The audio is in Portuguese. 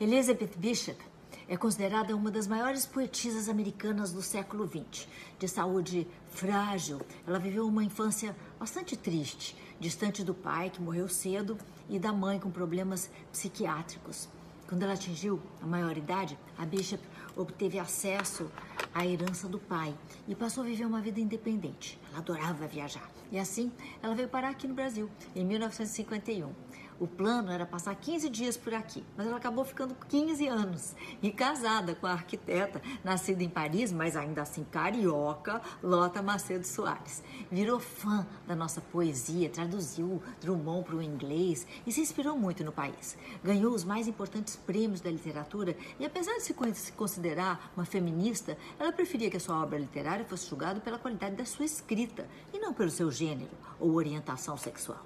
Elizabeth Bishop é considerada uma das maiores poetisas americanas do século XX. De saúde frágil, ela viveu uma infância bastante triste, distante do pai, que morreu cedo, e da mãe com problemas psiquiátricos. Quando ela atingiu a maioridade, a Bishop obteve acesso à herança do pai e passou a viver uma vida independente. Ela adorava viajar. E assim, ela veio parar aqui no Brasil, em 1951. O plano era passar 15 dias por aqui, mas ela acabou ficando 15 anos e casada com a arquiteta, nascida em Paris, mas ainda assim carioca, Lota Macedo Soares. Virou fã da nossa poesia, traduziu Drummond para o inglês e se inspirou muito no país. Ganhou os mais importantes prêmios da literatura e, apesar de se considerar uma feminista, ela preferia que a sua obra literária fosse julgada pela qualidade da sua escrita e não pelo seu gênero ou orientação sexual.